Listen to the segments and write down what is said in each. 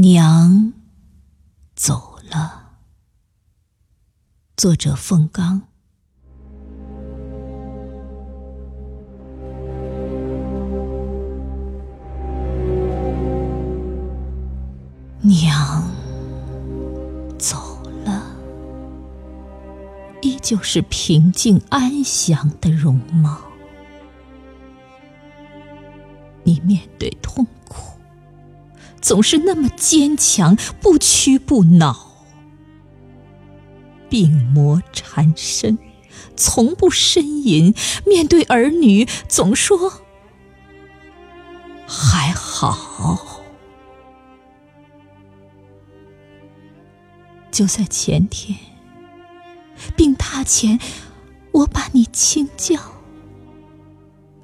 娘走了。作者：凤刚。娘走了，依旧是平静安详的容貌。你面对痛苦，总是那么坚强，不屈不挠。病魔缠身，从不呻吟；面对儿女，总说还好。就在前天，病榻前，我把你轻叫，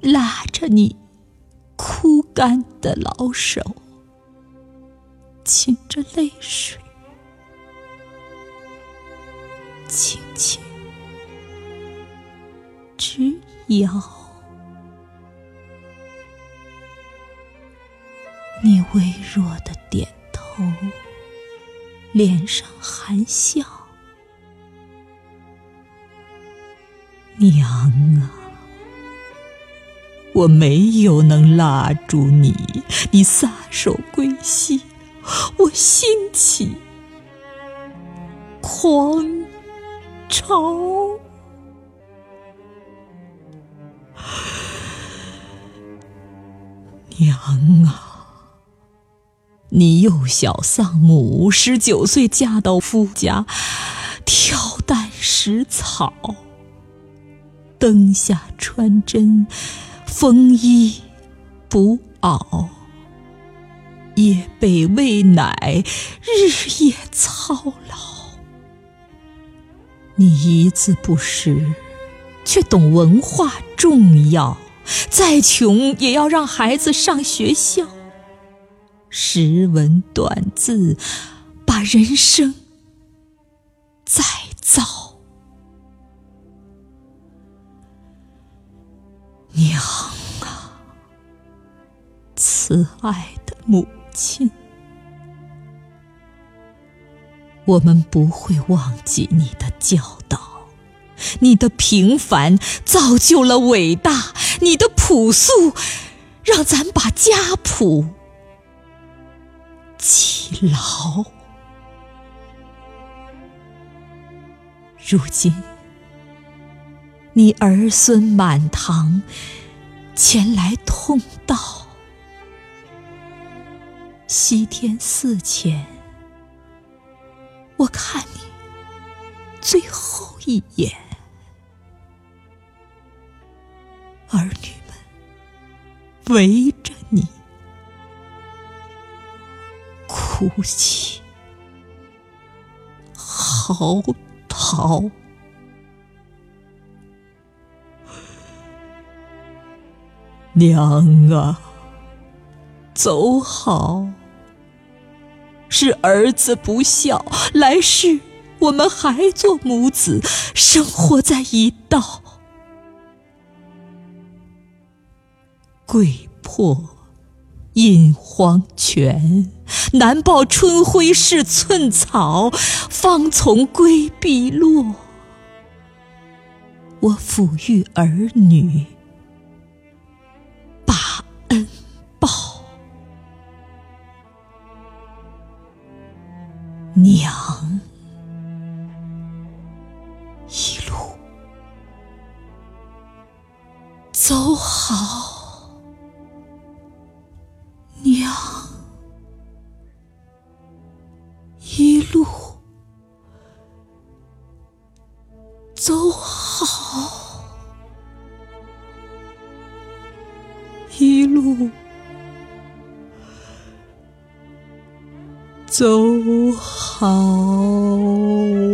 拉着你枯干的老手，噙着泪水，轻轻直摇。你微弱的点头。脸上含笑，娘啊，我没有能拉住你，你撒手归西，我兴起狂潮，娘啊。你幼小丧母，十九岁嫁到夫家，挑担拾草，灯下穿针，缝衣补袄，夜被喂奶，日夜操劳。你一字不识，却懂文化重要，再穷也要让孩子上学校。识文断字，把人生再造。娘啊，慈爱的母亲，我们不会忘记你的教导。你的平凡造就了伟大，你的朴素让咱把家谱。记牢。如今，你儿孙满堂前来通道，西天寺前，我看你最后一眼，儿女们围着你。哭泣，嚎啕，娘啊，走好！是儿子不孝，来世我们还做母子，生活在一道，跪破。引黄泉，难报春晖是寸草，方从归碧落。我抚育儿女，娘，一路走好。娘，一路走好，一路走好。